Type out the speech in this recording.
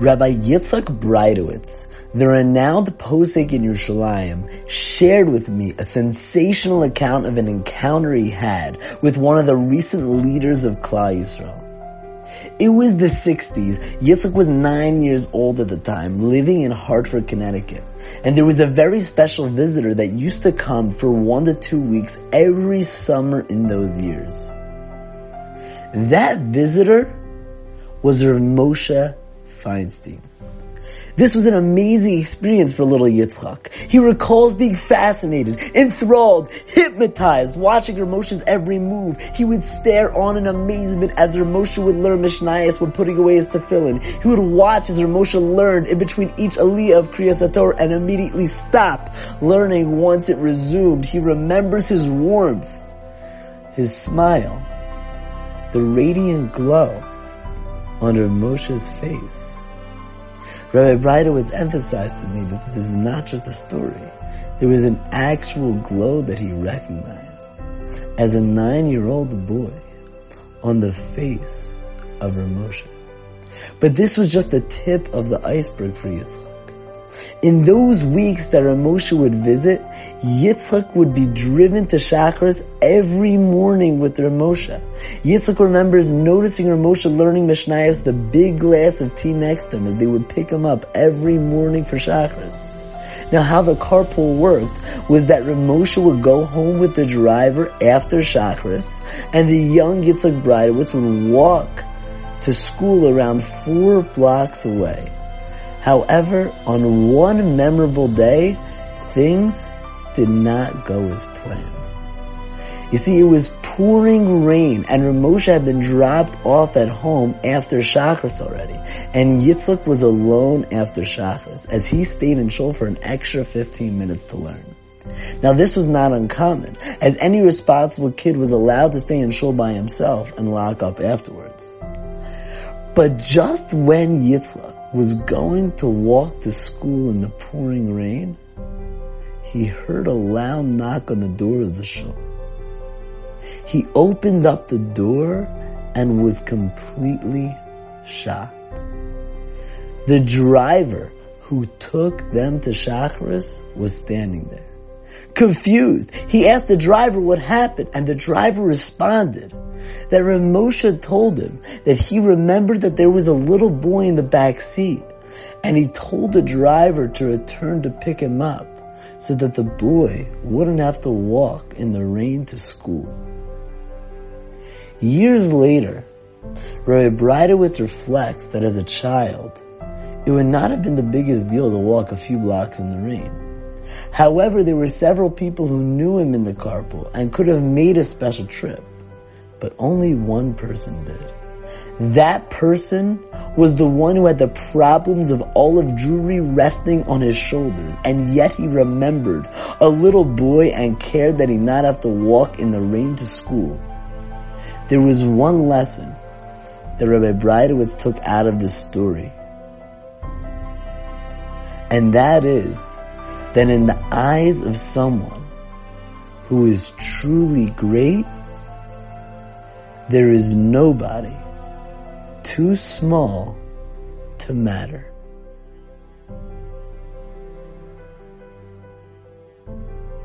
Rabbi Yitzchak Breitowitz, the renowned posek in Yerushalayim, shared with me a sensational account of an encounter he had with one of the recent leaders of Klal Yisrael. It was the 60s. Yitzhak was nine years old at the time, living in Hartford, Connecticut. And there was a very special visitor that used to come for one to two weeks every summer in those years. That visitor was Rav Moshe Feinstein. This was an amazing experience for little Yitzchak. He recalls being fascinated, enthralled, hypnotized, watching Rav Moshe's every move. He would stare on in amazement as Rav Moshe would learn Mishnayos when putting away his tefillin. He would watch as Rav Moshe learned in between each aliyah of Kriyas Torah and immediately stop learning once it resumed. He remembers his warmth, his smile, the radiant glow on Rav Moshe's face. Rabbi Breitowitz emphasized to me that this is not just a story. There was an actual glow that he recognized as a nine-year-old boy on the face of Moshe. But this was just the tip of the iceberg for Yitzchak. In those weeks that Moshe would visit, Yitzchak would be driven to Shachris every morning with Moshe. Yitzchak remembers noticing Moshe learning Mishnayos a big glass of tea next to him as they would pick him up every morning for Shachris. Now how the carpool worked was that Rav Moshe would go home with the driver after Shachris and the young Yitzchak Breitowitz would walk to school around four blocks away. However, on one memorable day, things did not go as planned. You see, it was pouring rain and Rav Moshe had been dropped off at home after Shachris already. And Yitzchak was alone after Shachris as he stayed in Shul for an extra 15 minutes to learn. Now this was not uncommon, as any responsible kid was allowed to stay in Shul by himself and lock up afterwards. But just when Yitzchak was going to walk to school in the pouring rain, he heard a loud knock on the door of the shul. He opened up the door and was completely shocked. The driver who took them to Shachris was standing there. Confused, he asked the driver what happened and the driver responded that Rav Moshe told him that he remembered that there was a little boy in the back seat and he told the driver to return to pick him up so that the boy wouldn't have to walk in the rain to school. Years later, Rabbi Breitowitz reflects that as a child, it would not have been the biggest deal to walk a few blocks in the rain. However, there were several people who knew him in the carpool and could have made a special trip, but only one person did. That person was the one who had the problems of all of Jewry resting on his shoulders, and yet he remembered a little boy and cared that he not have to walk in the rain to school. There was one lesson that Rabbi Breitowitz took out of this story. And that is that in the eyes of someone who is truly great, there is nobody too small to matter.